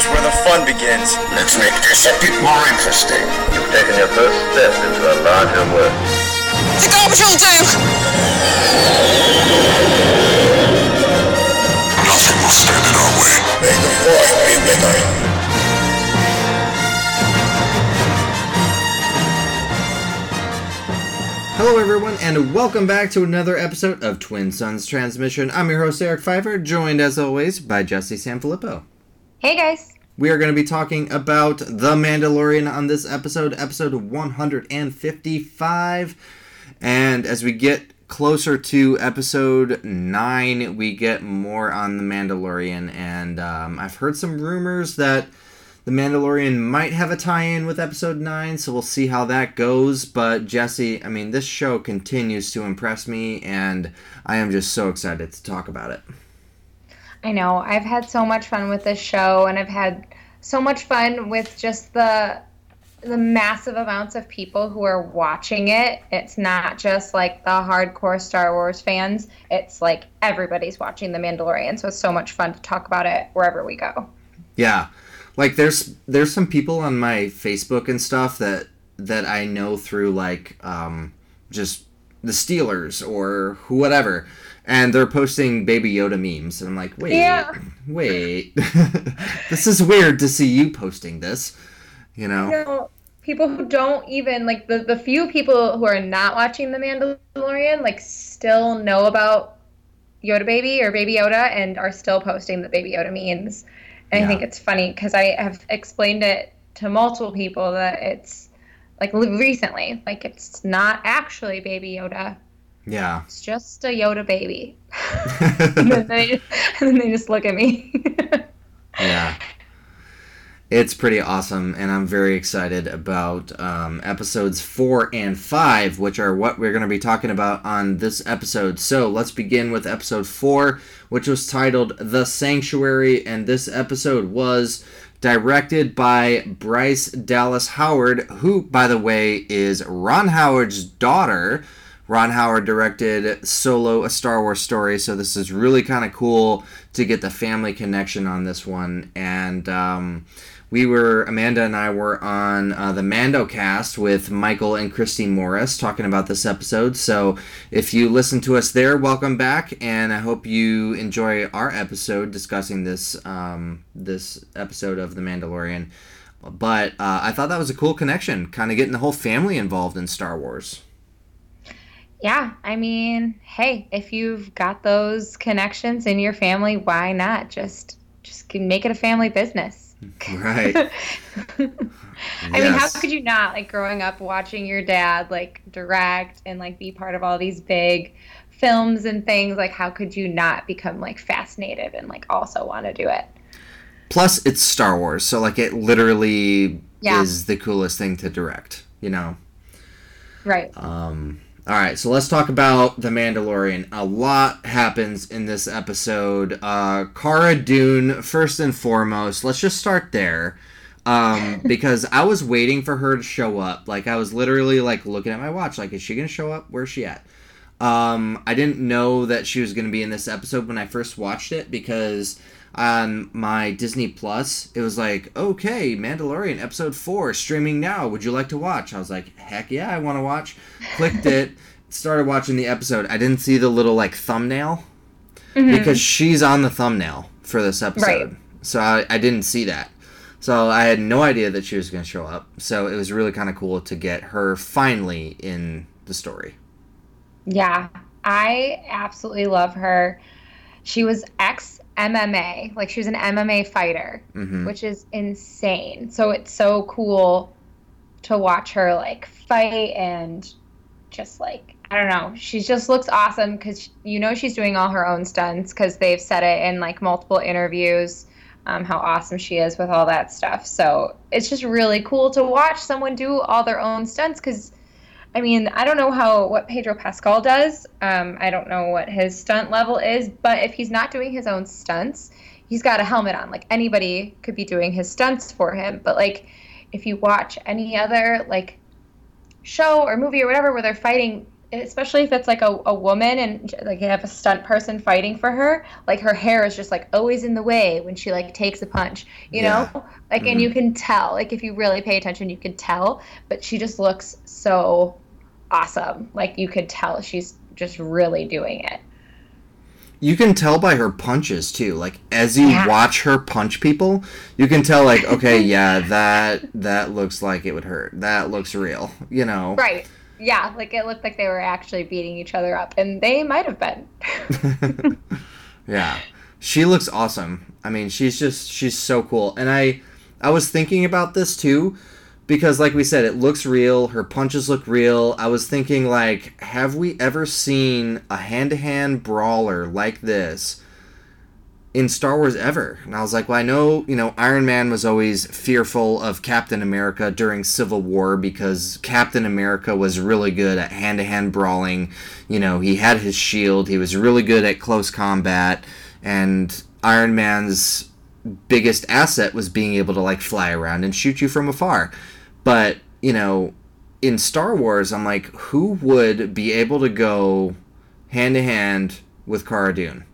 Here's where the fun begins. Let's make this a bit more interesting. You've taken your first step into a larger world. The garbage will do! Nothing will stand in our way. May the force be with us. Hello, everyone, and welcome back to another episode of Twin Suns Transmission. I'm your host, Eric Pfeiffer, joined as always by Jesse Sanfilippo. Hey guys. We are going to be talking about The Mandalorian on this episode, episode 155. And as we get closer to episode 9, we get more on The Mandalorian. And um, I've heard some rumors that The Mandalorian might have a tie in with episode 9, so we'll see how that goes. But Jesse, I mean, this show continues to impress me, and I am just so excited to talk about it. I know. I've had so much fun with this show and I've had so much fun with just the the massive amounts of people who are watching it. It's not just like the hardcore Star Wars fans. It's like everybody's watching The Mandalorian. So it's so much fun to talk about it wherever we go. Yeah. Like there's there's some people on my Facebook and stuff that that I know through like um just the Steelers or whatever and they're posting baby Yoda memes and I'm like, "Wait. Yeah. Wait. this is weird to see you posting this." You know. You know, people who don't even like the the few people who are not watching The Mandalorian like still know about Yoda baby or baby Yoda and are still posting the baby Yoda memes. And Yeah. I think it's funny because I have explained it to multiple people that it's like recently, like it's not actually baby Yoda. Yeah. It's just a Yoda baby. and, then they, and then they just look at me. Yeah. It's pretty awesome, and I'm very excited about um, episodes four and five, which are what we're going to be talking about on this episode. So let's begin with episode four, which was titled The Sanctuary, and this episode was directed by Bryce Dallas Howard, who, by the way, is Ron Howard's daughter. Ron Howard directed Solo, a Star Wars story, so this is really kind of cool to get the family connection on this one. And um, we were, Amanda and I were on uh, the Mando cast with Michael and Christy Morris talking about this episode. So if you listen to us there, welcome back, and I hope you enjoy our episode discussing this um, this episode of The Mandalorian. But uh, I thought that was a cool connection, kind of getting the whole family involved in Star Wars. Yeah, I mean, hey, if you've got those connections in your family, why not just just make it a family business? Right. I mean, how could you not like growing up watching your dad like direct and like be part of all these big films and things? Like, how could you not become like fascinated and like also want to do it? Plus, it's Star Wars, so like it literally Yeah. is the coolest thing to direct. You know. Right. Um, all right, so let's talk about the Mandalorian. A lot happens in this episode. Uh, Cara Dune, first and foremost. Let's just start there, um, because I was waiting for her to show up. Like I was literally like looking at my watch. Like, is she gonna show up? Where's she at? Um, I didn't know that she was gonna be in this episode when I first watched it because on my Disney Plus, it was like, okay, Mandalorian episode four streaming now. Would you like to watch? I was like, heck yeah, I want to watch. Clicked it, started watching the episode. I didn't see the little like thumbnail mm-hmm. because she's on the thumbnail for this episode, Right. so I, I didn't see that. So I had no idea that she was going to show up. So it was really kind of cool to get her finally in the story. Yeah, I absolutely love her. She was ex MMA, like she was an MMA fighter, Mhm. which is insane. So it's so cool to watch her like fight and just like I don't know. She just looks awesome because you know she's doing all her own stunts because they've said it in like multiple interviews um, how awesome she is with all that stuff. So it's just really cool to watch someone do all their own stunts because I mean, I don't know how what Pedro Pascal does. Um, I don't know what his stunt level is, but if he's not doing his own stunts, he's got a helmet on. Like anybody could be doing his stunts for him. But like, if you watch any other like show or movie or whatever where they're fighting, especially if it's like a, a woman and like you have a stunt person fighting for her, like her hair is just like always in the way when she like takes a punch, you Yeah. know? Like, and mm-hmm. you can tell, like, if you really pay attention, you can tell, but she just looks so awesome. Like, you could tell she's just really doing it. You can tell by her punches too. Like as you Yeah. watch her punch people, you can tell like, okay, yeah, that that looks like it would hurt. That looks real. You know. Right. Yeah. Like, it looked like they were actually beating each other up, and they might have been. Yeah. She looks awesome. I mean, she's just she's so cool. And I I was thinking about this too because like we said, it looks real. Her punches look real. I was thinking like have we ever seen a hand-to-hand brawler like this in Star Wars ever? And I was like, well, I know, you know, Iron Man was always fearful of Captain America during Civil War because Captain America was really good at hand-to-hand brawling. You know, he had his shield. He was really good at close combat and Iron Man's biggest asset was being able to like fly around and shoot you from afar. But, you know, in Star Wars, I'm like, who would be able to go hand to hand with Cara Dune?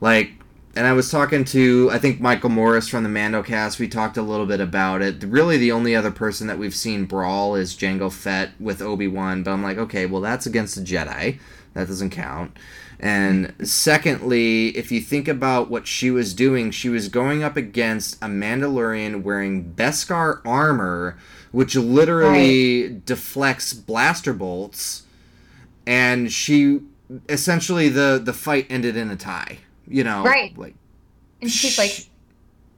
Like, and I was talking to, I think, Michael Morris from the Mando cast. We talked a little bit about it. Really, the only other person that we've seen brawl is Jango Fett with Obi Wan. But I'm like, okay, well, that's against the Jedi. That doesn't count. And secondly, if you think about what she was doing, she was going up against a Mandalorian wearing Beskar armor, which literally deflects blaster bolts. And she essentially the the fight ended in a tie. You know, Right. Like And she's like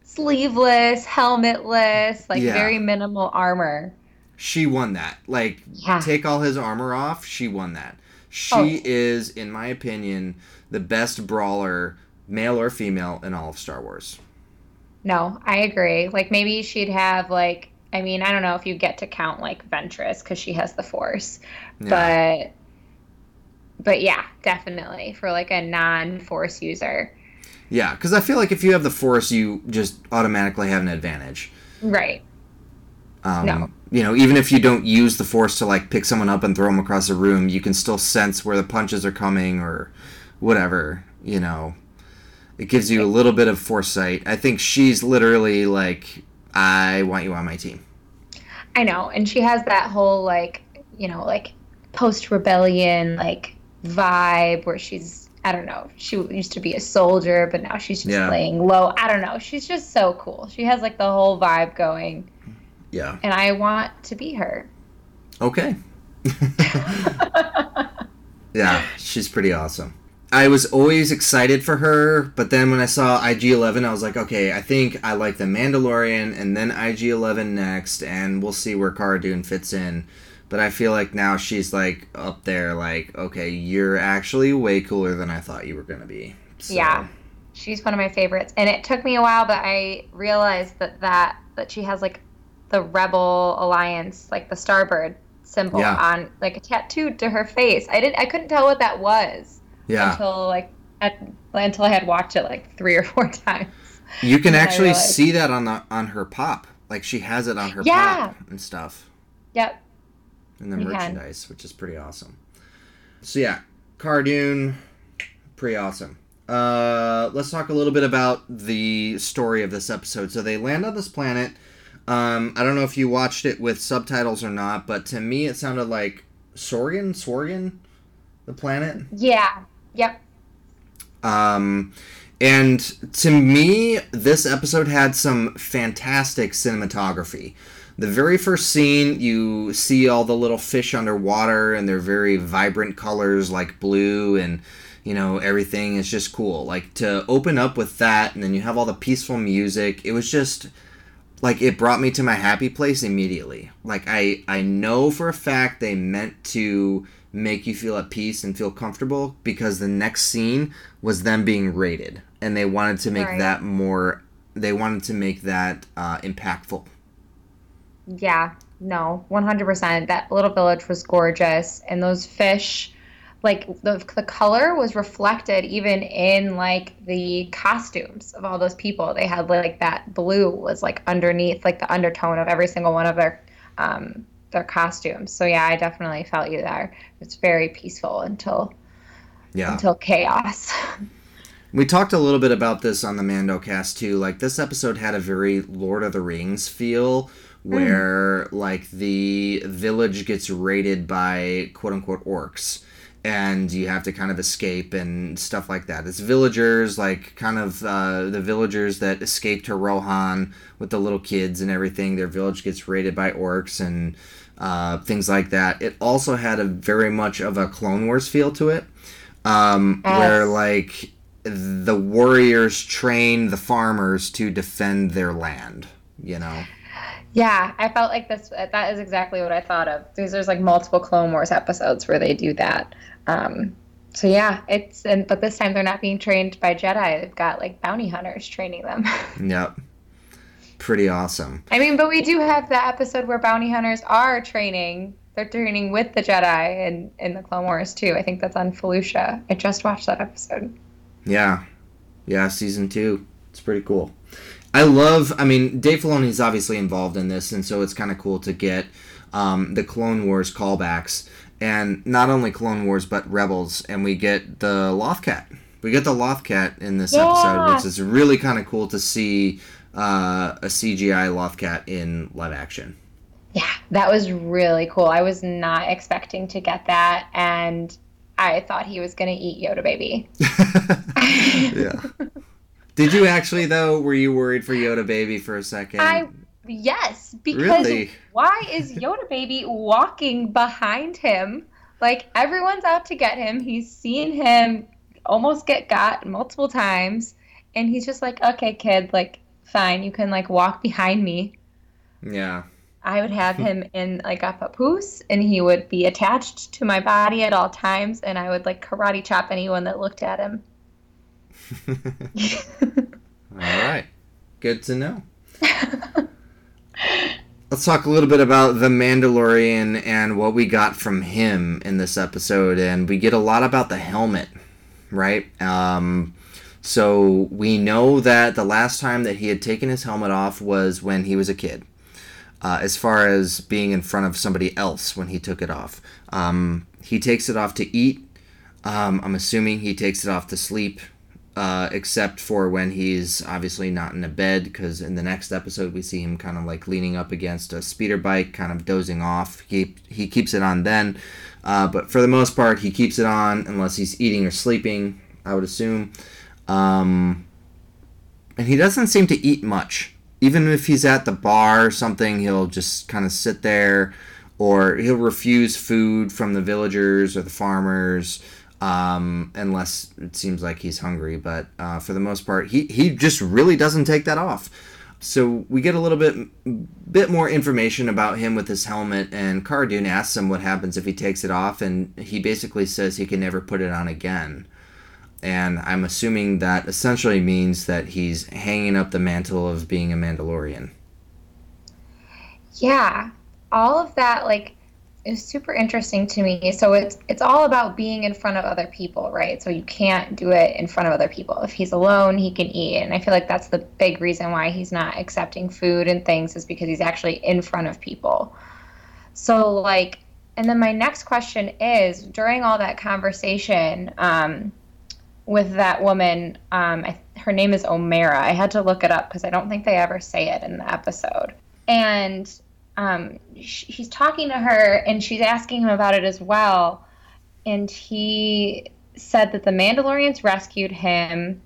sleeveless, helmetless, like Yeah. very minimal armor. she won that. Like Yeah. take all his armor off, she won that. She Oh. is, in my opinion, the best brawler, male or female, in all of Star Wars. No, I agree. Like maybe she'd have like I mean, I don't know if you get to count like Ventress because she has the Force, but but yeah, definitely for like a non-Force user, Yeah, because I feel like if you have the Force, you just automatically have an advantage. right? Um, No. You know, even if you don't use the Force to like pick someone up and throw them across the room, you can still sense where the punches are coming or whatever. You know, it gives you a little bit of foresight. I think she's literally like, I want you on my team. I know, and she has that whole like you know like post-rebellion like vibe where she's I don't know. She used to be a soldier, but now she's just Yeah. laying low. I don't know. She's just so cool. She has like the whole vibe going, Yeah. and I want to be her. Okay. yeah, she's pretty awesome. I was always excited for her, but then when I saw IG 11, I was like, okay, I think I like The Mandalorian and then IG 11 next, and we'll see where Cara Dune fits in. But I feel like now she's like up there, like, okay, you're actually way cooler than I thought you were going to be. So, Yeah, she's one of my favorites, and it took me a while, but I realized that that that she has like the Rebel Alliance, like the Starbird symbol Yeah. on like a tattoo to her face. I didn't, I couldn't tell what that was Yeah. until like at, until I had watched it like three or four times. You can actually see that on the on her pop. Like she has it on her Yeah. pop and stuff. Yep. And the You can. merchandise, which is pretty awesome. So yeah, Cara Dune, pretty awesome. Uh, let's talk a little bit about the story of this episode. So they land on this planet. Um, I don't know if you watched it with subtitles or not, but to me it sounded like Sorgan, Sorgan, the planet. Yeah. Yep. Um, and to me, this episode had some fantastic cinematography. The very first scene, you see all the little fish underwater, and they're very vibrant colors like blue, and you know, everything is just cool. Like to open up with that, and then you have all the peaceful music, it was just like it brought me to my happy place immediately. Like I I know for a fact they meant to make you feel at peace and feel comfortable because the next scene was them being raided and they wanted to make Right. that more they wanted to make that uh, impactful. Yeah. no, 100%. That little village was gorgeous. And those fish, like the, the color was reflected even in like the costumes of all those people. They had like that blue was like underneath, like the undertone of every single one of their. Um, their costumes. So yeah, I definitely felt you there. It's very peaceful until Yeah. until chaos. We talked a little bit about this on the Mando cast too. Like this episode had a very Lord of the Rings feel where like the village gets raided by quote unquote orcs and you have to kind of escape and stuff like that. It's villagers like kind of uh, the villagers that escape to Rohan with the little kids and everything. Their village gets raided by orcs and uh, things like that. It also had a very much of a Clone Wars feel to it, um, where like the warriors train the farmers to defend their land. You know. Yeah, I felt like this. That is exactly what I thought of. There's, there's like multiple Clone Wars episodes where they do that. Um, so yeah, it's and but this time they're not being trained by Jedi. They've got like bounty hunters training them. Yep. Pretty awesome. I mean, but we do have the episode where bounty hunters are training. They're training with the Jedi in in the Clone Wars too. I think that's on Felucia. I just watched that episode. Yeah. Yeah, season two. It's pretty cool. I love, I mean, Dave Filoni is obviously involved in this, and so it's kind of cool to get um, the Clone Wars callbacks. And not only Clone Wars, but Rebels. And we get the Lothcat. We get the Lothcat in this Yeah. episode, which is really kind of cool to see uh, a CGI Lothcat in live action. Yeah, that was really cool. I was not expecting to get that, and I thought he was gonna eat Yoda baby. yeah. Did you actually, though? Were you worried for Yoda Baby for a second? I yes, because Really? why is Yoda baby walking behind him? Like everyone's out to get him. He's seen him almost get got multiple times, and he's just like, "Okay, kid, like fine, you can like walk behind me." Yeah. I would have him in like a papoose, and he would be attached to my body at all times, and I would like karate chop anyone that looked at him. All right. Good to know. Let's talk a little bit about The Mandalorian and what we got from him in this episode. And we get a lot about the helmet, right? Um, so we know that the last time that he had taken his helmet off was when he was a kid. Uh, as far as being in front of somebody else when he took it off, um, he takes it off to eat. Um, I'm assuming he takes it off to sleep uh, except for when he's obviously not in a bed because in the next episode we see him kind of like leaning up against a speeder bike kind of dozing off. He, he keeps it on then uh, but for the most part he keeps it on unless he's eating or sleeping i would assume. Um, and he doesn't seem to eat much. Even if he's at the bar or something he'll just kind of sit there or he'll refuse food from the villagers or the farmers um, unless it seems like he's hungry. But uh, for the most part, he, he just really doesn't take that off. So we get a little bit bit more information about him with his helmet, and Cara Dune asks him what happens if he takes it off, and he basically says he can never put it on again. And I'm assuming that essentially means that he's hanging up the mantle of being a Mandalorian. Yeah, all of that like is super interesting to me. So it's it's all about being in front of other people, right? So you can't do it in front of other people. If he's alone, he can eat. And I feel like that's the big reason why he's not accepting food and things is because he's actually in front of people. So like and then my next question is during all that conversation um, with that woman, um, I, her name is Omera. I had to look it up because I don't think they ever say it in the episode. And um, sh- he's talking to her and she's asking him about it as well. And he said that the Mandalorians rescued him.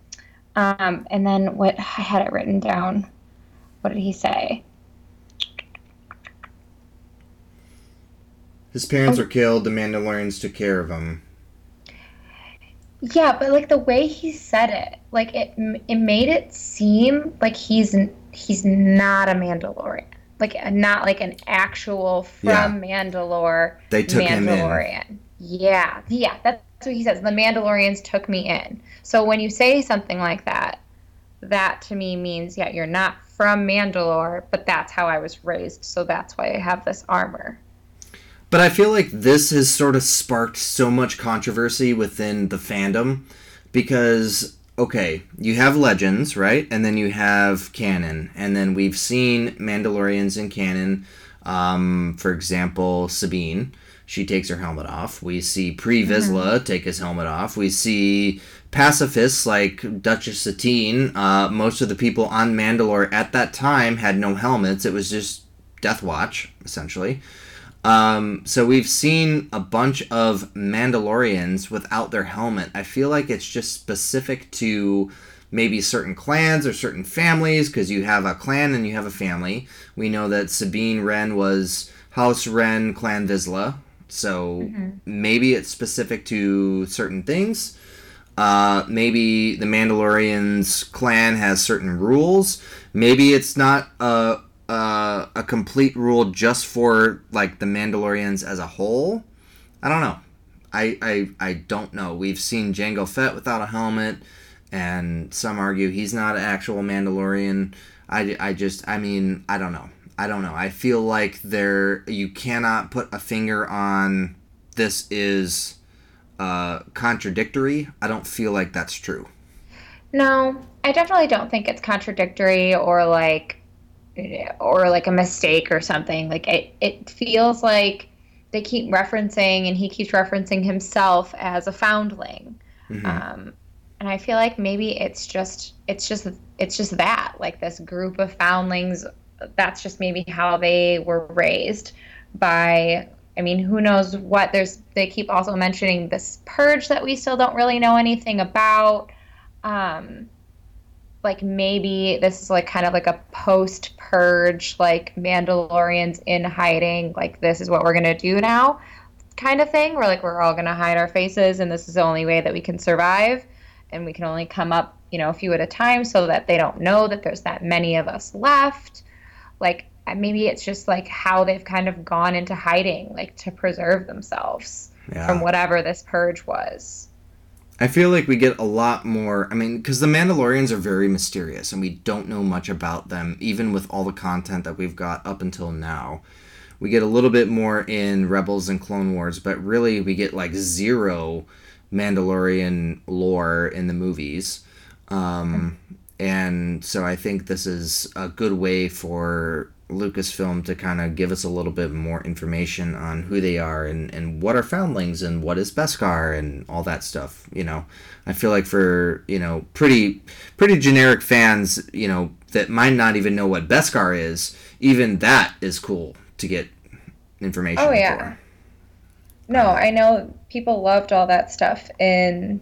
Um, and then what I had it written down. What did he say? His parents were killed. The Mandalorians took care of him. Yeah, but like the way he said it, like it it made it seem like he's he's not a Mandalorian. Like not like an actual from Yeah. Mandalore They took him in. Mandalorian. Yeah, yeah, that's what he says. The Mandalorians took me in. So when you say something like that, that to me means yeah, you're not from Mandalore, but that's how I was raised, so that's why I have this armor. But I feel like this has sort of sparked so much controversy within the fandom because okay, you have legends, right? And then you have canon. And then we've seen Mandalorians in canon. Um, for example, Sabine, she takes her helmet off. We see Pre Vizsla take his helmet off. We see pacifists like Duchess Satine. Uh, most of the people on Mandalore at that time had no helmets. It was just Death Watch, essentially. Um, so we've seen a bunch of Mandalorians without their helmet. I feel like it's just specific to maybe certain clans or certain families because you have a clan and you have a family. We know that Sabine Wren was House Wren Clan Vizsla, so maybe it's specific to certain things. Uh, maybe the Mandalorians clan has certain rules. Maybe it's not a, a a complete rule just for like the Mandalorians as a whole. I don't know. I I, I don't know. We've seen Jango Fett without a helmet, and some argue he's not an actual Mandalorian. I, I just I mean I don't know. I don't know. I feel like there you cannot put a finger on this is uh, contradictory. I don't feel like that's true. No, I definitely don't think it's contradictory or like or like a mistake or something. Like it it feels like they keep referencing and he keeps referencing himself as a foundling. Um, and I feel like maybe it's just it's just it's just that like this group of foundlings that's just maybe how they were raised by I mean who knows what there's they keep also mentioning this purge that we still don't really know anything about um like maybe this is like kind of like a post purge like Mandalorians in hiding like this is what we're going to do now kind of thing where like we're all going to hide our faces and this is the only way that we can survive. And we can only come up you know a few at a time so that they don't know that there's that many of us left. Like uh, maybe it's just like how they've kind of gone into hiding like to preserve themselves Yeah. from whatever this purge was I feel like we get a lot more. I mean, because the Mandalorians are very mysterious and we don't know much about them, even with all the content that we've got up until now. We get a little bit more in Rebels and Clone Wars, but really we get like zero Mandalorian lore in the movies. Um, and so I think this is a good way for Lucasfilm to kind of give us a little bit more information on who they are and, and what are foundlings and what is Beskar and all that stuff. You know, I feel like for you know pretty pretty generic fans, you know that might not even know what Beskar is, even that is cool to get information. Oh, yeah. for. No, I know people loved all that stuff in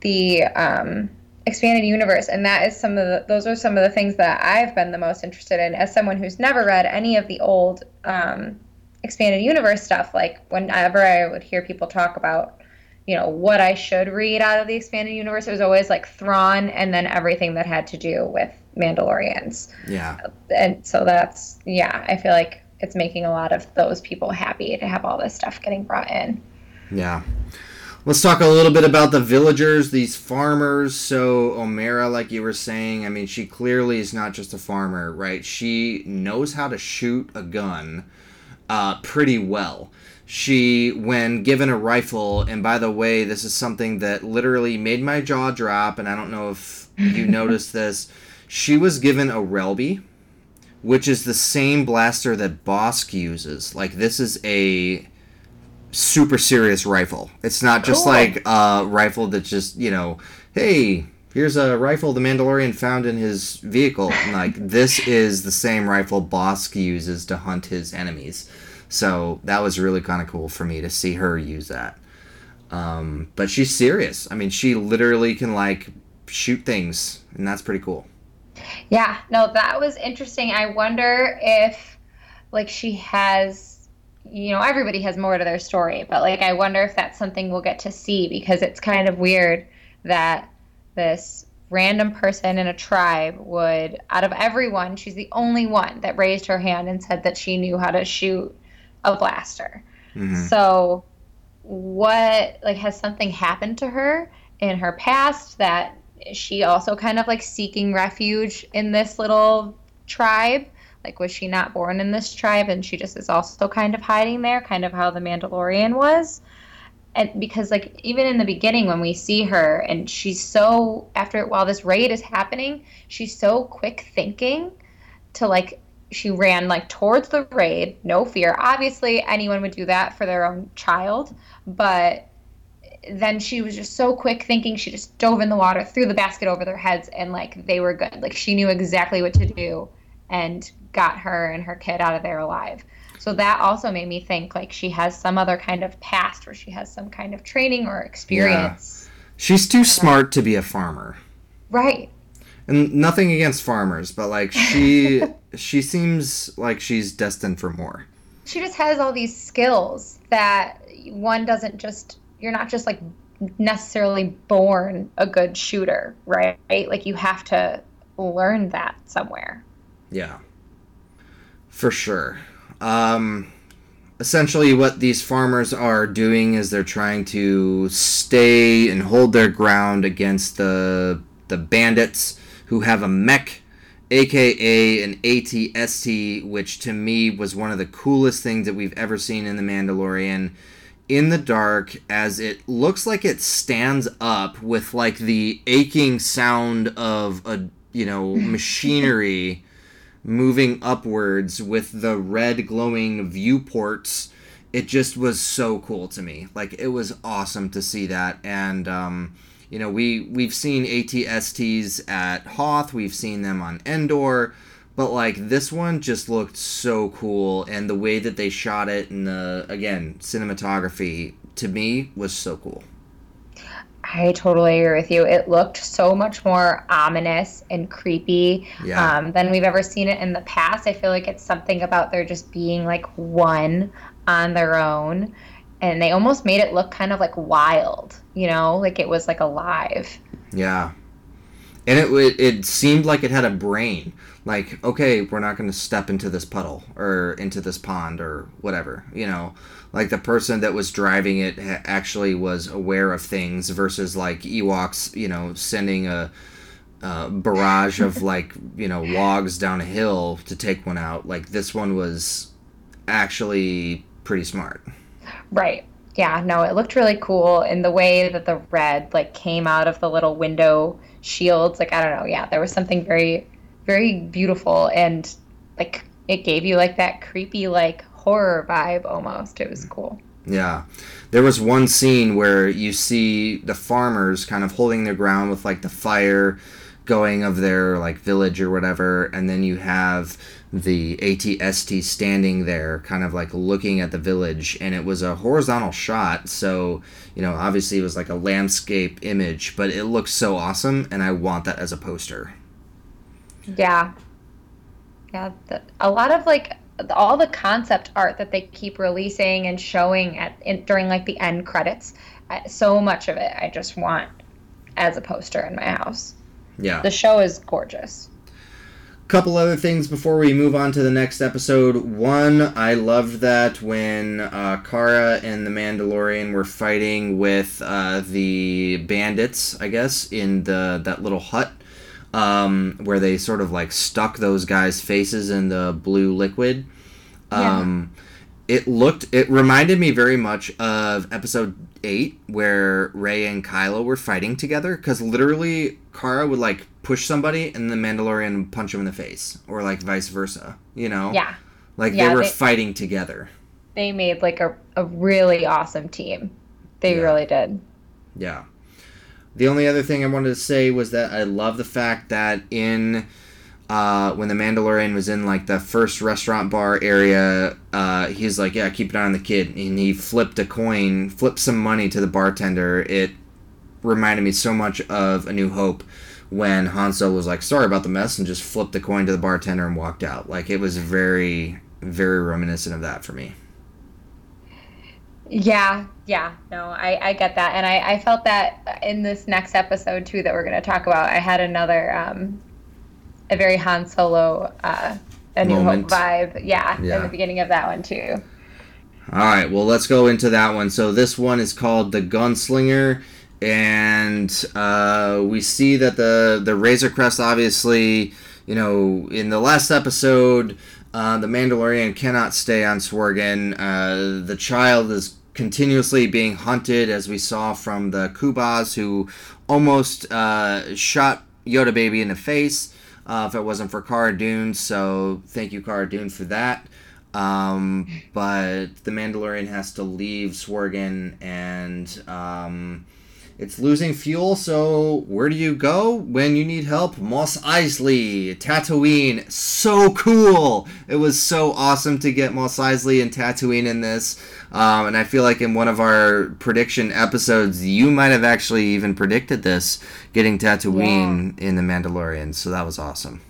the um, expanded universe, and that is some of the those are some of the things that I've been the most interested in as someone who's never read any of the old um, expanded universe stuff. Like whenever I would hear people talk about, you know, what I should read out of the expanded universe, it was always like Thrawn, and then everything that had to do with Mandalorians Yeah. and so that's yeah i feel like it's making a lot of those people happy to have all this stuff getting brought in Yeah. Let's talk a little bit about the villagers, these farmers. So, Omera, like you were saying, I mean, she clearly is not just a farmer, right? She knows how to shoot a gun uh, pretty well. She, when given a rifle, and by the way, this is something that literally made my jaw drop, and I don't know if you noticed this. She was given a Relby, which is the same blaster that Bossk uses. Like, this is a super serious rifle. It's not just Cool. like a rifle that just, you know, hey, here's a rifle the Mandalorian found in his vehicle. like this is the same rifle Bossk uses to hunt his enemies. So that was really kind of cool for me to see her use that. Um, but she's serious. I mean, she literally can like shoot things, and that's pretty cool. yeah no that was interesting i wonder if like she has you know everybody has more to their story but like i wonder if that's something we'll get to see because it's kind of weird that this random person in a tribe would out of everyone she's the only one that raised her hand and said that she knew how to shoot a blaster mm-hmm. so what like has something happened to her in her past that she also kind of like seeking refuge in this little tribe? Like, was she not born in this tribe and she just is also kind of hiding there, kind of how the Mandalorian was? And because, like, even in the beginning, when we see her and she's so, after while this raid is happening, she's so quick thinking to like, she ran like towards the raid, no fear. Obviously, anyone would do that for their own child, but then she was just so quick thinking she just dove in the water threw the basket over their heads and like they were good like she knew exactly what to do and got her and her kid out of there alive so that also made me think like she has some other kind of past where she has some kind of training or experience She's too smart to be a farmer. right And nothing against farmers, but like she she seems like she's destined for more. she just has all these skills that one doesn't just you're not just like necessarily born a good shooter right like you have to learn that somewhere Yeah. For sure. Um essentially what these farmers are doing is they're trying to stay and hold their ground against the the bandits who have a mech aka an ATST which to me was one of the coolest things that we've ever seen in the Mandalorian in the dark as it looks like it stands up with like the aching sound of a you know machinery moving upwards with the red glowing viewports it just was so cool to me. Like it was awesome to see that. And um you know we we've seen ATSTs at Hoth we've seen them on Endor but like this one just looked so cool. And the way that they shot it and the again cinematography to me was so cool I totally agree with you. It looked so much more ominous and creepy Yeah. um, than we've ever seen it in the past. I feel like it's something about there just being like one on their own. And they almost made it look kind of like wild, you know, like it was like alive. Yeah. And it would it seemed like it had a brain. Like, okay, we're not going to step into this puddle or into this pond or whatever, you know. Like the person that was driving it ha- actually was aware of things versus like Ewoks, you know, sending a, a barrage of like, you know, logs down a hill to take one out. Like this one was actually pretty smart. Right. Yeah, no, it looked really cool in the way that the red like came out of the little window shields. Like I don't know, yeah, there was something very very beautiful and like it gave you like that creepy like horror vibe almost. It was mm. cool. Yeah. There was one scene where you see the farmers kind of holding their ground with like the fire going of their like village or whatever and then you have the ATST standing there kind of like looking at the village and it was a horizontal shot so you know obviously it was like a landscape image but it looks so awesome and I want that as a poster. Yeah. Yeah, the, a lot of like all the concept art that they keep releasing and showing at in, during like the end credits. So much of it I just want as a poster in my house. Yeah. The show is gorgeous. couple other things before we move on to the next episode. One, I loved that when uh, Cara and the Mandalorian were fighting with uh, the bandits, I guess, in the that little hut um, where they sort of like stuck those guys' faces in the blue liquid. Um, It looked. It reminded me very much of Episode Eight, where Rey and Kylo were fighting together. Because literally, Cara would like push somebody, and the Mandalorian would punch him in the face, or like vice versa. You know? Yeah. Like Yeah, they were they- fighting together. They made like a, a really awesome team. They Yeah. really did. Yeah. The only other thing I wanted to say was that I love the fact that in uh, when the Mandalorian was in like the first restaurant bar area, uh, he's like, "Yeah, keep an eye on the kid," and he flipped a coin, flipped some money to the bartender. It reminded me so much of A New Hope when Han Solo was like, "Sorry about the mess," and just flipped the coin to the bartender and walked out. Like it was very, very reminiscent of that for me. Yeah, yeah, no, I, I get that. And I, I felt that in this next episode, too, that we're going to talk about. I had another, um, a very Han Solo, uh, A New Moment. Hope vibe. Yeah, Yeah. in the beginning of that one, too. All right, well, let's go into that one. So this one is called the Gunslinger, and uh, we see that the the Razor Crest obviously, you know, in the last episode, uh, the Mandalorian cannot stay on Sworgan. Uh, the child is continuously being hunted, as we saw from the Kubas, who almost uh, shot Yoda Baby in the face uh, if it wasn't for Cara Dune. So thank you, Cara Dune, for that. Um, but the Mandalorian has to leave Sworgan and um, it's losing fuel. So where do you go when you need help? Mos Eisley, Tatooine. So cool! It was so awesome to get Mos Eisley and Tatooine in this. Um, and I feel like in one of our prediction episodes, you might have actually even predicted this, getting Tatooine in the Mandalorian. So that was awesome.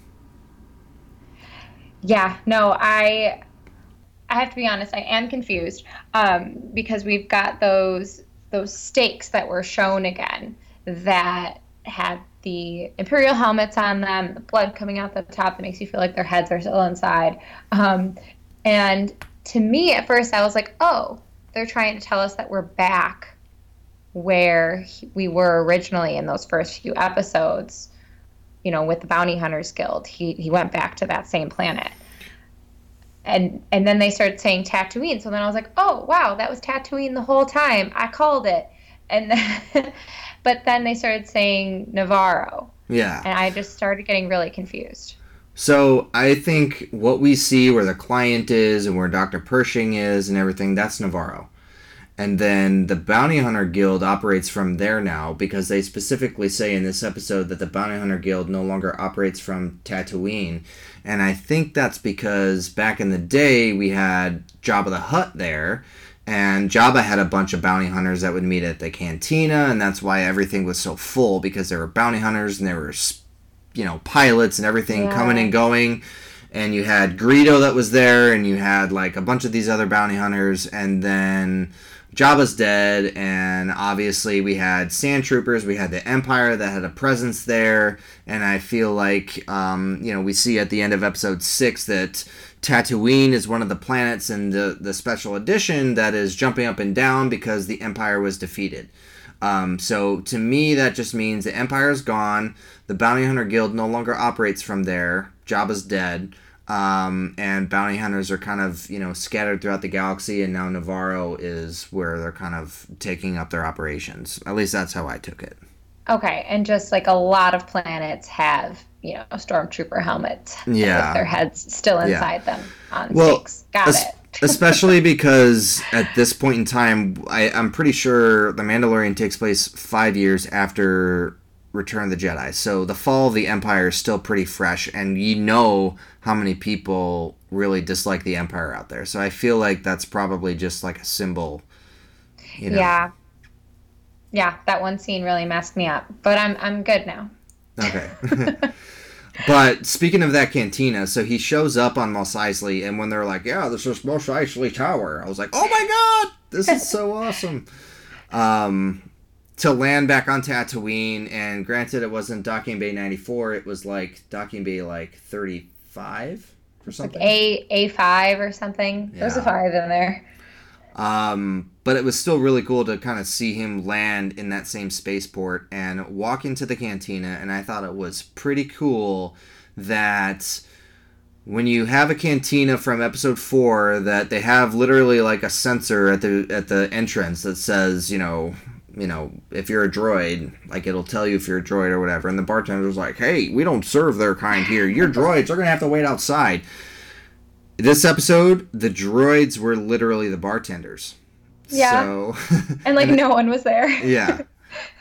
Yeah, no, I I have to be honest, I am confused um, because we've got those those stakes that were shown again that had the imperial helmets on them, the blood coming out the top that makes you feel like their heads are still inside. Um, and to me, at first, I was like, oh, they're trying to tell us that we're back where we were originally in those first few episodes. You know, with the Bounty Hunters Guild, he he went back to that same planet and and then they started saying Tatooine. So then I was like, oh wow, that was Tatooine the whole time. I called it. And then, but then they started saying Nevarro. Yeah. And I just started getting really confused. So I think what we see where the client is and where Dr. Pershing is and everything, that's Nevarro. And then the Bounty Hunter Guild operates from there now because they specifically say in this episode that the Bounty Hunter Guild no longer operates from Tatooine. And I think that's because back in the day we had Jabba the Hutt there, and Jabba had a bunch of bounty hunters that would meet at the cantina, and that's why everything was so full because there were bounty hunters and there were, you know, pilots and everything Yeah. coming and going. And you had Greedo that was there, and you had like a bunch of these other bounty hunters, and then Jabba's dead, and obviously we had sand troopers, we had the Empire that had a presence there, and I feel like um, you know we see at the end of episode six that Tatooine is one of the planets in the the special edition that is jumping up and down because the Empire was defeated. Um, so to me, that just means the Empire is gone. The Bounty Hunter Guild no longer operates from there. Jabba's dead. Um, and bounty hunters are kind of you know scattered throughout the galaxy, and now Nevarro is where they're kind of taking up their operations. At least that's how I took it. Okay, and just like a lot of planets have, you know, stormtrooper helmets Yeah. with their heads still Yeah. inside them on Well, stakes. Got es- it. especially because at this point in time, I, I'm pretty sure the Mandalorian takes place five years after Return of the Jedi. So the fall of the Empire is still pretty fresh, and you know how many people really dislike the Empire out there. So I feel like that's probably just like a symbol. You know? Yeah. Yeah, that one scene really messed me up, but I'm I'm good now. Okay. but speaking of that cantina, so he shows up on Mos Eisley, and when they're like, "Yeah, this is Mos Eisley Tower," I was like, "Oh my god, this is so awesome!" Um, to land back on Tatooine, and granted, it wasn't Docking Bay ninety four; it was like Docking Bay like thirty five or something. A A five or something. There's a five in there. Um, but it was still really cool to kind of see him land in that same spaceport and walk into the cantina. And I thought it was pretty cool that when you have a cantina from episode four, that they have literally like a sensor at the at the entrance that says, you know, you know, if you're a droid, like it'll tell you if you're a droid or whatever. And the bartender's like, "Hey, we don't serve their kind here. You're droids. They're gonna have to wait outside." This episode, the droids were literally the bartenders. Yeah. So, And like no one was there. yeah.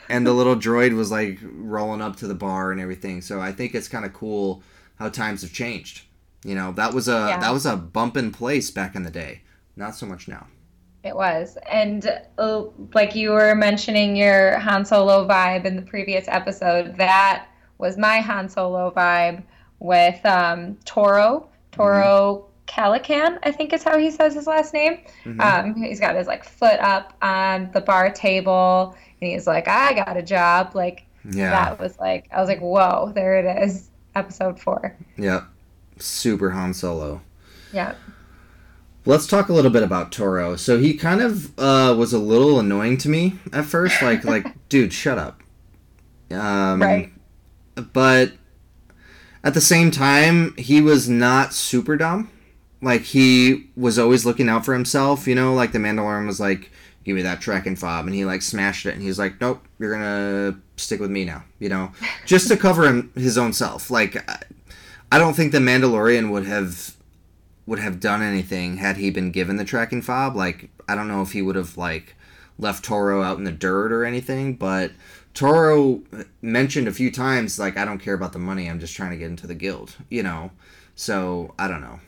And the little droid was like rolling up to the bar and everything. So I think it's kind of cool how times have changed. You know, that was a Yeah. that was a bump in place back in the day. Not so much now. It was. And uh, like you were mentioning your Han Solo vibe in the previous episode, that was my Han Solo vibe with um, Toro. Toro Calican, I think is how he says his last name. Um, he's got his like foot up on the bar table and he's like, I got a job. Like, Yeah. that was like, I was like, whoa, there it is. Episode four. Yep. Super Han Solo. Yeah. Let's talk a little bit about Toro. So he kind of uh, was a little annoying to me at first. Like, like, dude, shut up. Um, Right. But at the same time, he was not super dumb. Like he was always looking out for himself, you know, like the Mandalorian was like, give me that tracking fob and he like smashed it and he's like, Nope, you're gonna stick with me now, you know? Just to cover him his own self. Like I- I don't think the Mandalorian would have would have done anything had he been given the tracking fob. Like I don't know if he would have like left Toro out in the dirt or anything, but Toro mentioned a few times like I don't care about the money, I'm just trying to get into the guild, you know. So, I don't know.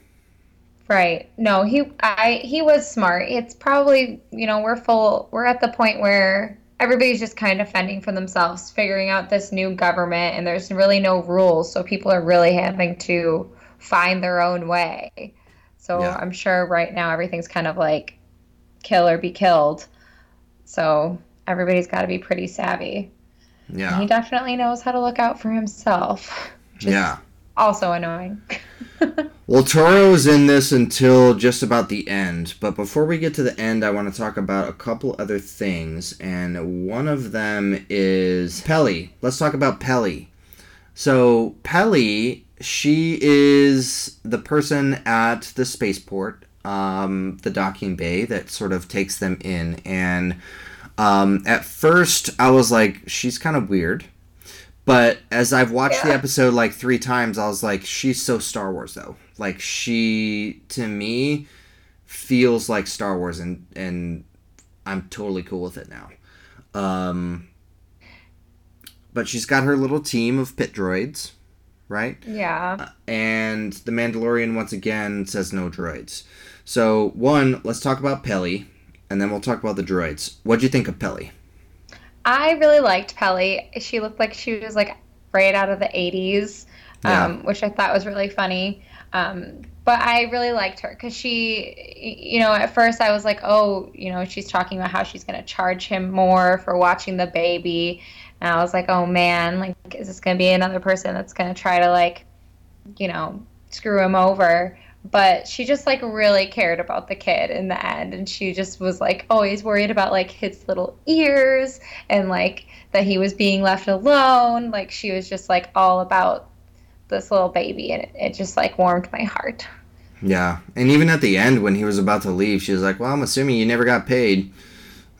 Right. No, he I he was smart. It's probably, you know, we're full we're at the point where everybody's just kind of fending for themselves, figuring out this new government and there's really no rules, so people are really having to find their own way. So Yeah. I'm sure right now everything's kind of like kill or be killed. So everybody's got to be pretty savvy. Yeah. He definitely knows how to look out for himself. Is Yeah. Also annoying. Well, Toro's in this until just about the end, but before we get to the end, I want to talk about a couple other things, and one of them is Pelly. Let's talk about Pelly. So, Pelly, she is the person at the spaceport, um, the docking bay that sort of takes them in, and um, at first I was like, she's kind of weird. But as I've watched the episode like three times, I was like, she's so Star Wars though. Like she to me feels like Star Wars, and and I'm totally cool with it now. Um, but she's got her little team of pit droids, right? Yeah. And the Mandalorian once again says no droids. So one, let's talk about Pelly, and then we'll talk about the droids. What'd you think of Pelly? I really liked Pelly. She looked like she was like right out of the 80s, Yeah. um, which I thought was really funny. Um, but I really liked her because she, you know, at first I was like, oh, you know, she's talking about how she's going to charge him more for watching the baby. And I was like, oh man, like, is this going to be another person that's going to try to, like, you know, screw him over? But she just, like, really cared about the kid in the end. And she just was, like, always worried about, like, his little ears and, like, that he was being left alone. Like, she was just, like, all about this little baby. And it, it just, like, warmed my heart. Yeah, and even at the end when he was about to leave, she was like, "Well, I'm assuming you never got paid."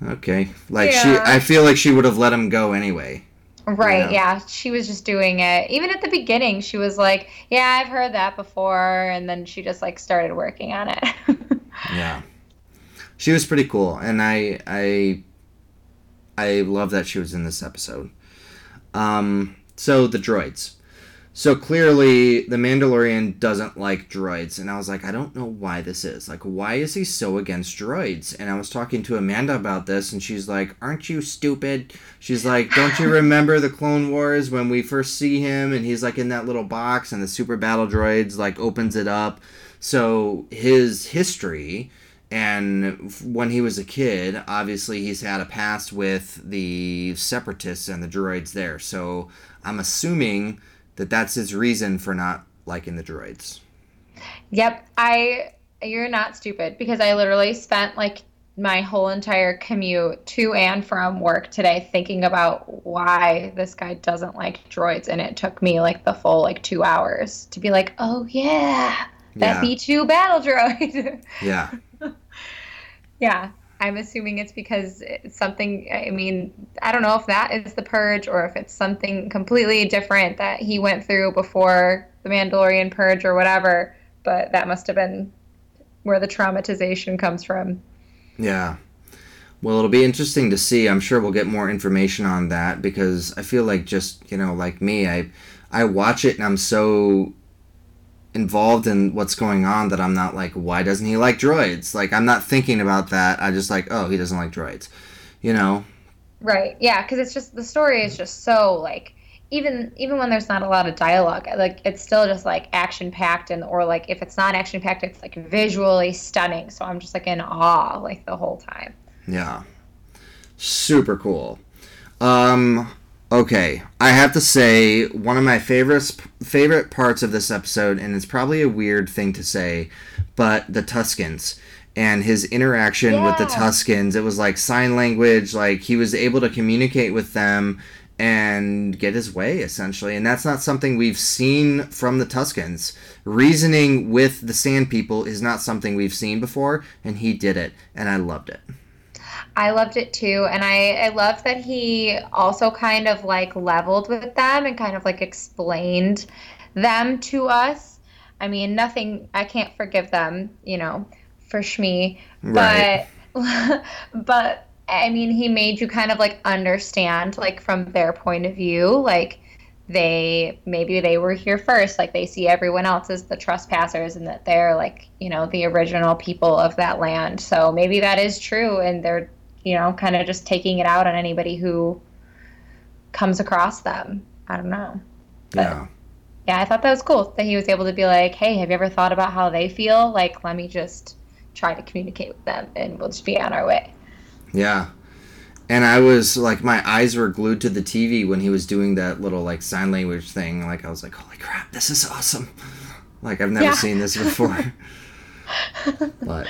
Okay, like she, I feel like she would have let him go anyway. Right, Yeah. yeah. She was just doing it. Even at the beginning, she was like, Yeah, I've heard that before. And then she just like started working on it. Yeah, she was pretty cool, and I, I, I love that she was in this episode. Um, so the droids. So clearly, the Mandalorian doesn't like droids, and I was like, I don't know why this is. Like, why is he so against droids? And I was talking to Amanda about this, and she's like, Aren't you stupid? She's like, Don't you remember the Clone Wars when we first see him, and he's like in that little box, and the super battle droids like opens it up. So his history and when he was a kid, obviously he's had a past with the separatists and the droids there. So I'm assuming that that's his reason for not liking the droids. yep. I, you're not stupid because I literally spent like my whole entire commute to and from work today thinking about why this guy doesn't like droids. And it took me like the full like two hours to be like, Oh, yeah, that Yeah. B2 battle droid. Yeah. Yeah, I'm assuming it's because it's something. I mean, I don't know if that is the purge or if it's something completely different that he went through before the Mandalorian purge or whatever. But that must have been where the traumatization comes from. Yeah. Well, it'll be interesting to see. I'm sure we'll get more information on that because I feel like just, you know, like me, I I watch it and I'm so involved in what's going on that I'm not like, why doesn't he like droids? Like I'm not thinking about that. I just like, oh, he doesn't like droids. You know? Right. Yeah, because it's just the story is just so like even even when there's not a lot of dialogue, like it's still just like action packed and or like if it's not action packed, it's like visually stunning. So I'm just like in awe like the whole time. Yeah. Super cool. Um okay, I have to say one of my favorites favorite parts of this episode and it's probably a weird thing to say, but the Tuskens and his interaction with the Yeah. Tuskens, it was like sign language, like he was able to communicate with them and get his way essentially. And that's not something we've seen from the tuskens reasoning with the sand people is not something we've seen before and he did it and i loved it I loved it too. And I, I loved that he also kind of like leveled with them and kind of like explained them to us. I mean, nothing, I can't forgive them, you know, for Shmi. Right. But, but I mean, he made you kind of like understand, like from their point of view, like they maybe they were here first, like they see everyone else as the trespassers and that they're like, you know, the original people of that land. So maybe that is true and they're you know, kind of just taking it out on anybody who comes across them. I don't know. But, yeah yeah, I thought that was cool that he was able to be like, hey, have you ever thought about how they feel? Like, let me just try to communicate with them and we'll just be on our way. Yeah. And I was like, my eyes were glued to the TV when he was doing that little like sign language thing. Like, I was like, holy crap, this is awesome. Like, I've never Yeah. seen this before. but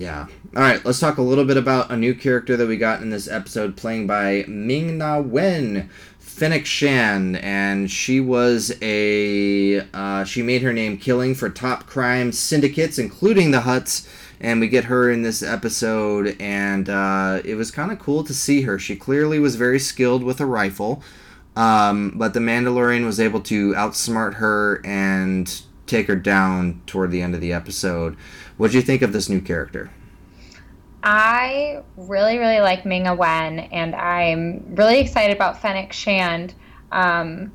yeah. All right, let's talk a little bit about a new character that we got in this episode, playing by Ming Na Wen, Fennec Shand, and she was a uh, she made her name killing for top crime syndicates, including the Hutts. And we get her in this episode, and uh, it was kind of cool to see her. She clearly was very skilled with a rifle, um, but the Mandalorian was able to outsmart her and take her down toward the end of the episode. What do you think of this new character? I really, really like Ming Na Wen, and I'm really excited about Fennec Shand. Um,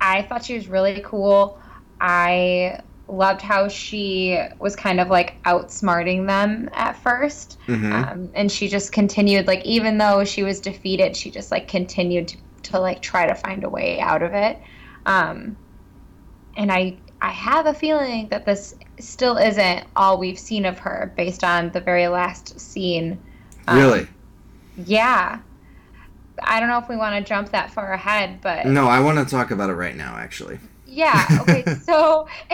I thought she was really cool. I loved how she was kind of like outsmarting them at 1st Mhm. um, and she just continued like even though she was defeated she just like continued to, to like try to find a way out of it um, and i i have a feeling that this still isn't all we've seen of her based on the very last scene Um, Really? yeah i don't know if we want to jump that far ahead but No, I want to talk about it right now, actually. yeah. Okay. so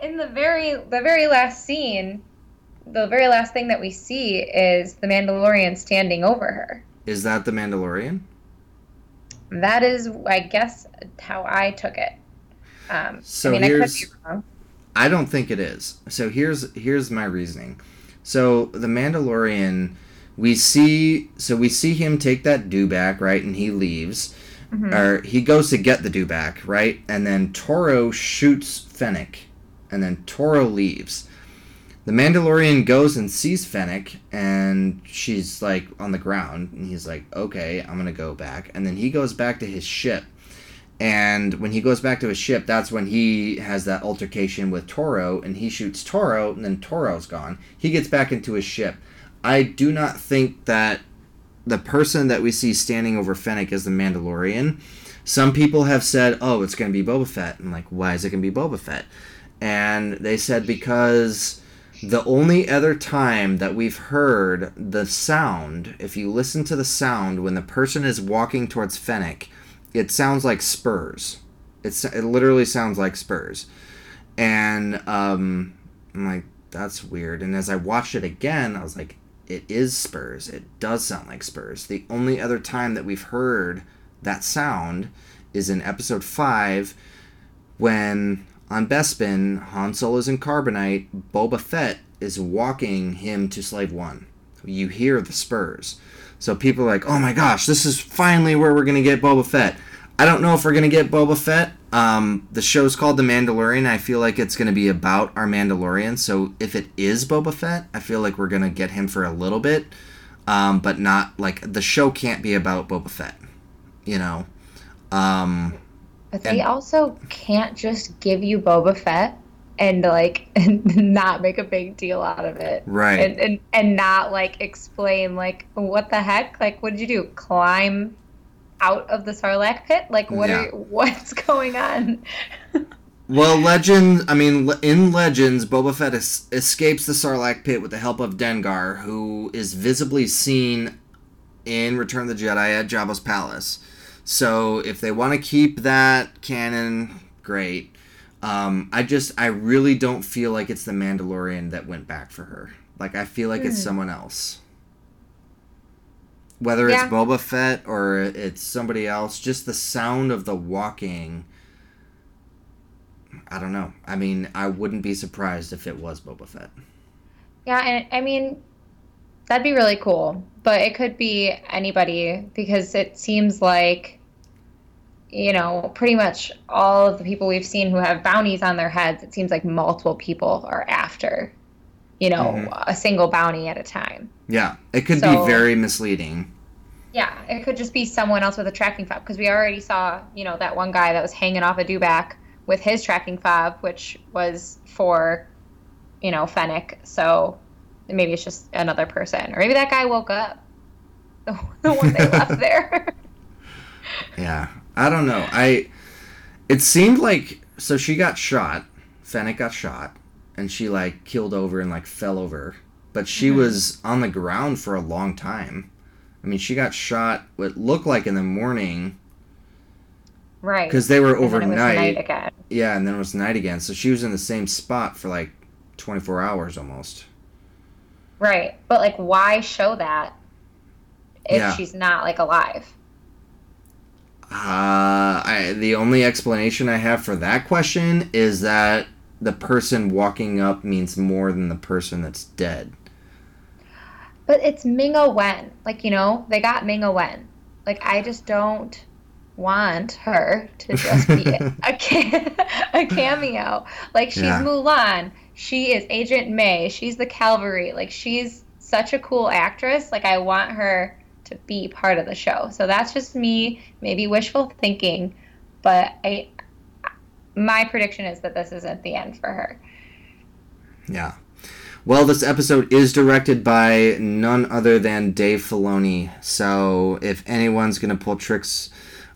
in the very the very last scene, the very last thing that we see is the Mandalorian standing over her. Is that the Mandalorian? That is, I guess, how I took it. Um, So I mean, I could here's- be wrong. I don't think it is. So here's here's my reasoning. So the Mandalorian, we see so we see him take that dewback right, and he leaves, mm-hmm. or he goes to get the dewback right, and then Toro shoots Fennec, and then Toro leaves. The Mandalorian goes and sees Fennec, and she's like on the ground, and he's like, "Okay, I'm gonna go back," and then he goes back to his ship. And when he goes back to his ship, that's when he has that altercation with Toro, and he shoots Toro, and then Toro's gone. He gets back into his ship. I do not think that the person that we see standing over Fennec is the Mandalorian. Some people have said, "Oh, it's going to be Boba Fett." I'm like, "Why is it going to be Boba Fett?" And they said because the only other time that we've heard the sound, if you listen to the sound when the person is walking towards Fennec, it sounds like spurs. It's it literally sounds like spurs, and um, I'm like, that's weird. And as I watched it again, I was like, it is spurs. It does sound like spurs. The only other time that we've heard that sound is in episode five, when on Bespin, Han Solo's in Carbonite, Boba Fett is walking him to Slave One. You hear the spurs. So people are like, oh my gosh, this is finally where we're going to get Boba Fett. I don't know if we're going to get Boba Fett. Um, the show's called The Mandalorian. I feel like it's going to be about our Mandalorian. So if it is Boba Fett, I feel like we're going to get him for a little bit. Um, but not like the show can't be about Boba Fett. You know? Um, But they and- also can't just give you Boba Fett and like and not make a big deal out of it. Right. And and, and not like explain like what the heck? Like what did you do? Climb out of the Sarlacc pit? Like what Yeah. are what's going on? Well, Legend. I mean, in Legends, Boba Fett es- escapes the Sarlacc pit with the help of Dengar, who is visibly seen in Return of the Jedi at Jabba's palace. So, if they want to keep that canon, great. Um, I just, I really don't feel like it's the Mandalorian that went back for her. Like, I feel like it's someone else. Whether it's Yeah. Boba Fett or it's somebody else, just the sound of the walking. I don't know. I mean, I wouldn't be surprised if it was Boba Fett. Yeah, and I mean, that'd be really cool. But it could be anybody because it seems like, you know, pretty much all of the people we've seen who have bounties on their heads, it seems like multiple people are after, you know, Mhm. a single bounty at a time. Yeah, it could So- be very misleading. Yeah, it could just be someone else with a tracking fob because we already saw, you know, that one guy that was hanging off a dewback with his tracking fob, which was for, you know, Fennec. So maybe it's just another person, or maybe that guy woke up, the, the one they left there. Yeah, I don't know. I it seemed like so she got shot. Fennec got shot, and she like killed over and like fell over, but she Mm-hmm. was on the ground for a long time. I mean, she got shot. What looked like in the morning right. because they were And then it was overnight. night again. Yeah, and then it was night again. So she was in the same spot for like twenty four hours almost. Right. But like, why show that if Yeah. she's not like alive? Uh, I, the only explanation I have for that question is that the person walking up means more than the person that's dead. But it's Ming Na Wen. Like, you know, they got Ming Na Wen. Like, I just don't want her to just be a, ca- a cameo. Like, she's Yeah. Mulan. She is Agent May. She's the Calvary. Like, she's such a cool actress. Like, I want her to be part of the show. So that's just me, maybe wishful thinking. But I, my prediction is that this isn't the end for her. Yeah. Well, this episode is directed by none other than Dave Filoni. So if anyone's going to pull tricks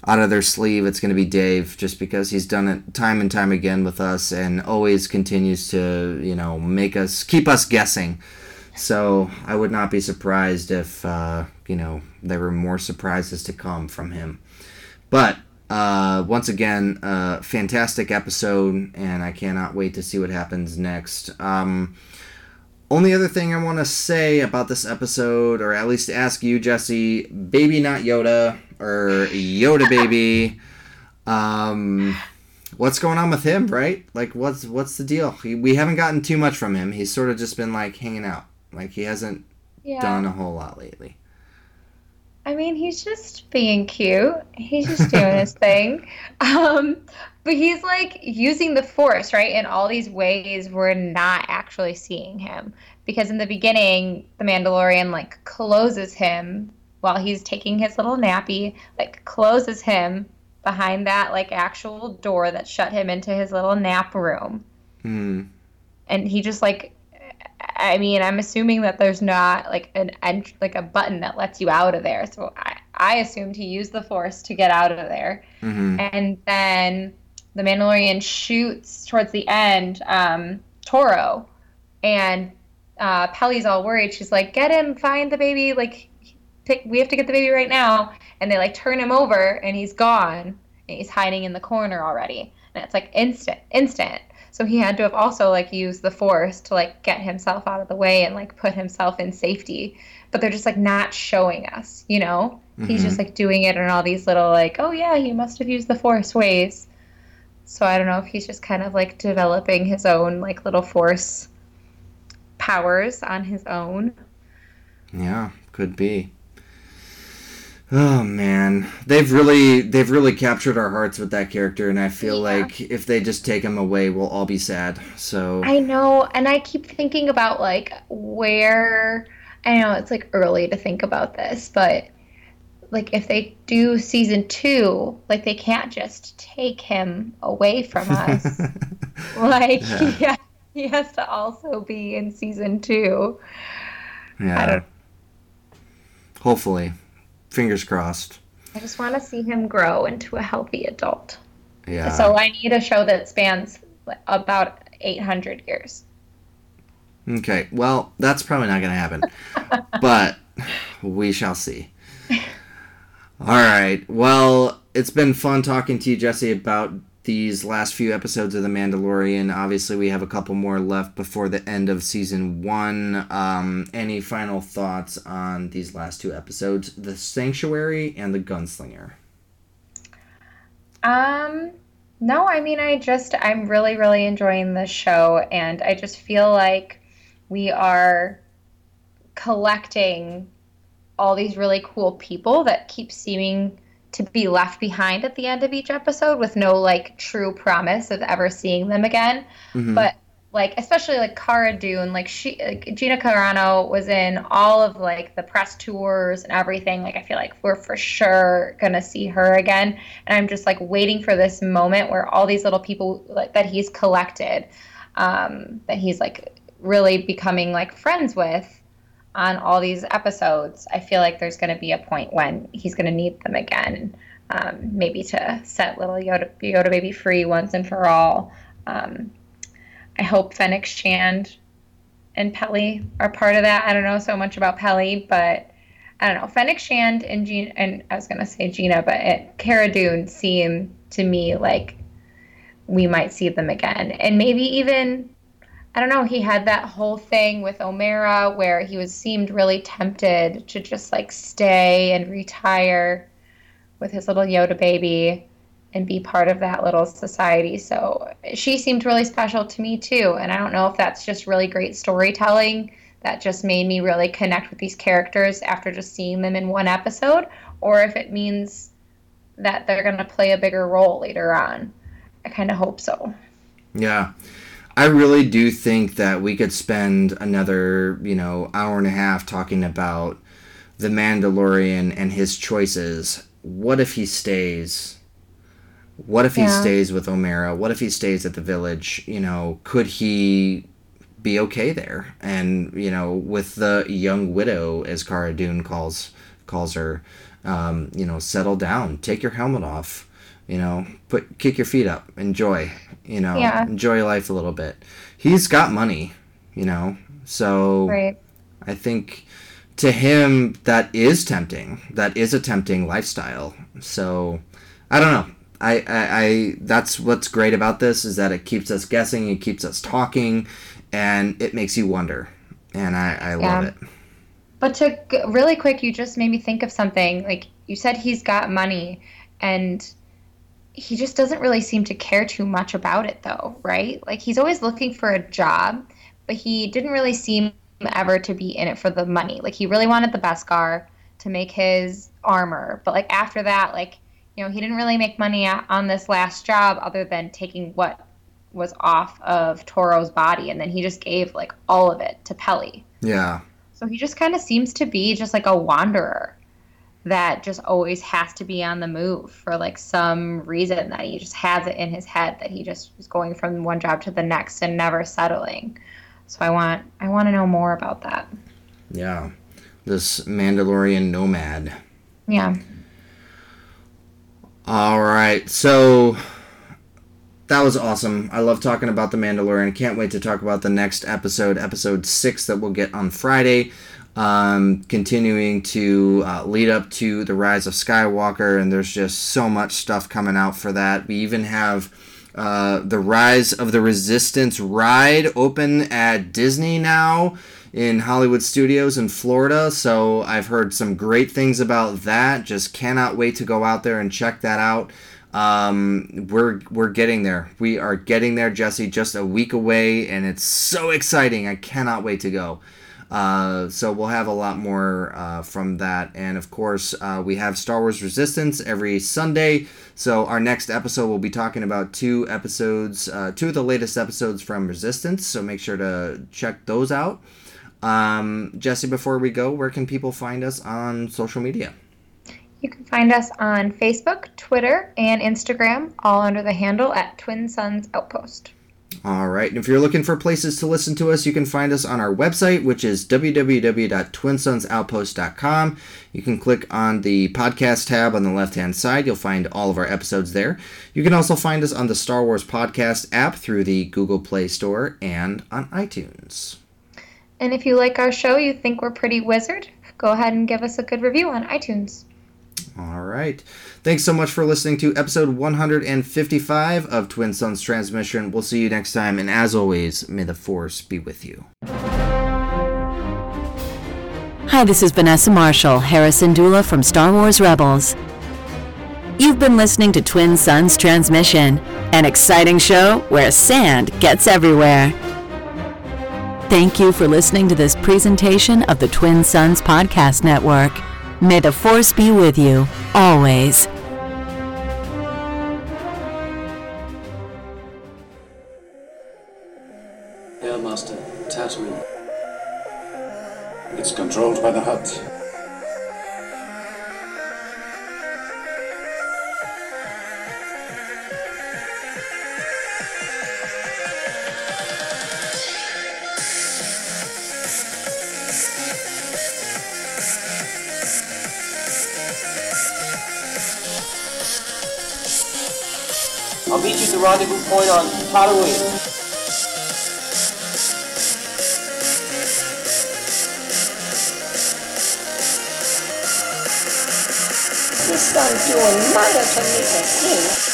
out of their sleeve, it's going to be Dave, just because he's done it time and time again with us and always continues to, you know, make us, keep us guessing. So I would not be surprised if, uh, you know, there were more surprises to come from him. But uh, once again, uh, fantastic episode, and I cannot wait to see what happens next. Um, only other thing I want to say about this episode, or at least ask you, Jesse, baby not Yoda, or Yoda baby, um, what's going on with him, right? Like, what's what's the deal? He, we haven't gotten too much from him. He's sort of just been like hanging out. Like he hasn't Yeah. done a whole lot lately. I mean, he's just being cute. He's just doing his thing. Um, but he's like using the force, right? In all these ways we're not actually seeing him. Because in the beginning, the Mandalorian like closes him while he's taking his little nappy, like closes him behind that like actual door that shut him into his little nap room. Hmm. And he just like I mean, I'm assuming that there's not like an ent- like a button that lets you out of there. So I, I assumed he used the force to get out of there. hmm And then the Mandalorian shoots towards the end um, Toro, and uh, Pelly's all worried. She's like, "Get him! Find the baby! Like, pick, we have to get the baby right now!" And they like turn him over, and he's gone, and he's hiding in the corner already. And it's like instant, instant. So he had to have also like used the force to like get himself out of the way and like put himself in safety. But they're just like not showing us, you know? He's just mm-hmm. like doing it in all these little like, oh yeah, he must have used the force ways. So I don't know if he's just kind of like developing his own like little force powers on his own. Yeah, could be. Oh man, they've really they've really captured our hearts with that character, and I feel Yeah. like if they just take him away, we'll all be sad. So I know, and I keep thinking about like where I know it's like early to think about this, but like if they do season two, like they can't just take him away from us. like Yeah. yeah, he has to also be in season two. yeah, hopefully, fingers crossed. I just want to see him grow into a healthy adult. Yeah. So I need a show that spans about 800 years. Okay, well, that's probably not going to happen. but we shall see. All right. Well, it's been fun talking to you, Jesse, about these last few episodes of The Mandalorian. Obviously, we have a couple more left before the end of season one. Um, any final thoughts on these last two episodes, The Sanctuary and The Gunslinger? Um, no, I mean, I just, I'm really, really enjoying this show, and I just feel like we are collecting all these really cool people that keep seeming to be left behind at the end of each episode with no like true promise of ever seeing them again. Mhm. But like especially like Cara Dune, like she like, Gina Carano was in all of like the press tours and everything. Like I feel like we're for sure gonna see her again. And I'm just like waiting for this moment where all these little people like, that he's collected, um, that he's like really becoming like friends with on all these episodes, I feel like there's going to be a point when he's going to need them again, um, maybe to set little Yoda, Yoda baby free once and for all. Um, I hope Fennec Shand and Pelly are part of that. I don't know so much about Pelly, but I don't know. Fennec Shand and Gina, and I was going to say Gina, but it, Cara Dune seem to me like we might see them again. And maybe even I don't know, he had that whole thing with Omera where he was seemed really tempted to just like stay and retire with his little Yoda baby and be part of that little society. So she seemed really special to me too. And I don't know if that's just really great storytelling that just made me really connect with these characters after just seeing them in one episode, or if it means that they're going to play a bigger role later on. I kind of hope so. Yeah. I really do think that we could spend another, you know, hour and a half talking about the Mandalorian and his choices. What if he stays? What if he stays with Omera? What if he stays at the village? You know, could he be okay there? And you know, with the young widow, as Cara Dune calls calls her, um, you know, settle down, take your helmet off, you know, put kick your feet up, enjoy, you know, Yeah. enjoy life a little bit. He's got money, you know, so Right. I think to him that is tempting. That is a tempting lifestyle. So I don't know. I, I, I that's what's great about this is that it keeps us guessing, it keeps us talking, and it makes you wonder. And I, I love it. But to really quick, you just made me think of something. Like you said, he's got money, and he just doesn't really seem to care too much about it, though, right? Like he's always looking for a job, but he didn't really seem ever to be in it for the money. Like he really wanted the Beskar to make his armor, but like after that, like you know, he didn't really make money on this last job other than taking what was off of Toro's body, and then he just gave like all of it to Pelly. Yeah. So he just kind of seems to be just like a wanderer that just always has to be on the move for like some reason that he just has it in his head that he just is going from one job to the next and never settling. So I want I want to know more about that. Yeah. This Mandalorian nomad. Yeah. All right. So that was awesome. I love talking about the Mandalorian. Can't wait to talk about the next episode, episode six, that we'll get on Friday. Um, continuing to uh, lead up to the rise of Skywalker, and there's just so much stuff coming out for that. We even have uh, the rise of the Resistance ride open at Disney now in Hollywood Studios in Florida. So I've heard some great things about that. Just cannot wait to go out there and check that out. Um, we're we're getting there. We are getting there, Jesse. Just a week away, and it's so exciting. I cannot wait to go. Uh, so we'll have a lot more uh, from that, and of course uh, we have Star Wars Resistance every Sunday. So our next episode will be talking about two episodes, uh, two of the latest episodes from Resistance. So make sure to check those out. Um, Jesse, before we go, where can people find us on social media? You can find us on Facebook, Twitter, and Instagram, all under the handle at Twin Suns Outpost. All right. And if you're looking for places to listen to us, you can find us on our website, which is www.twinsunsoutpost.com. You can click on the podcast tab on the left hand side. You'll find all of our episodes there. You can also find us on the Star Wars Podcast app through the Google Play Store and on iTunes. And if you like our show, you think we're pretty wizard, go ahead and give us a good review on iTunes. All right. Thanks so much for listening to episode 155 of Twin Suns Transmission. We'll see you next time, and as always, may the Force be with you. Hi, this is Vanessa Marshall, Hera Syndulla from Star Wars Rebels. You've been listening to Twin Suns Transmission, an exciting show where sand gets everywhere. Thank you for listening to this presentation of the Twin Suns Podcast Network. May the Force be with you, always. Airmaster, Tatooine. It's controlled by the Hutt. The rendezvous point on Tatooine. This son doing murder to king.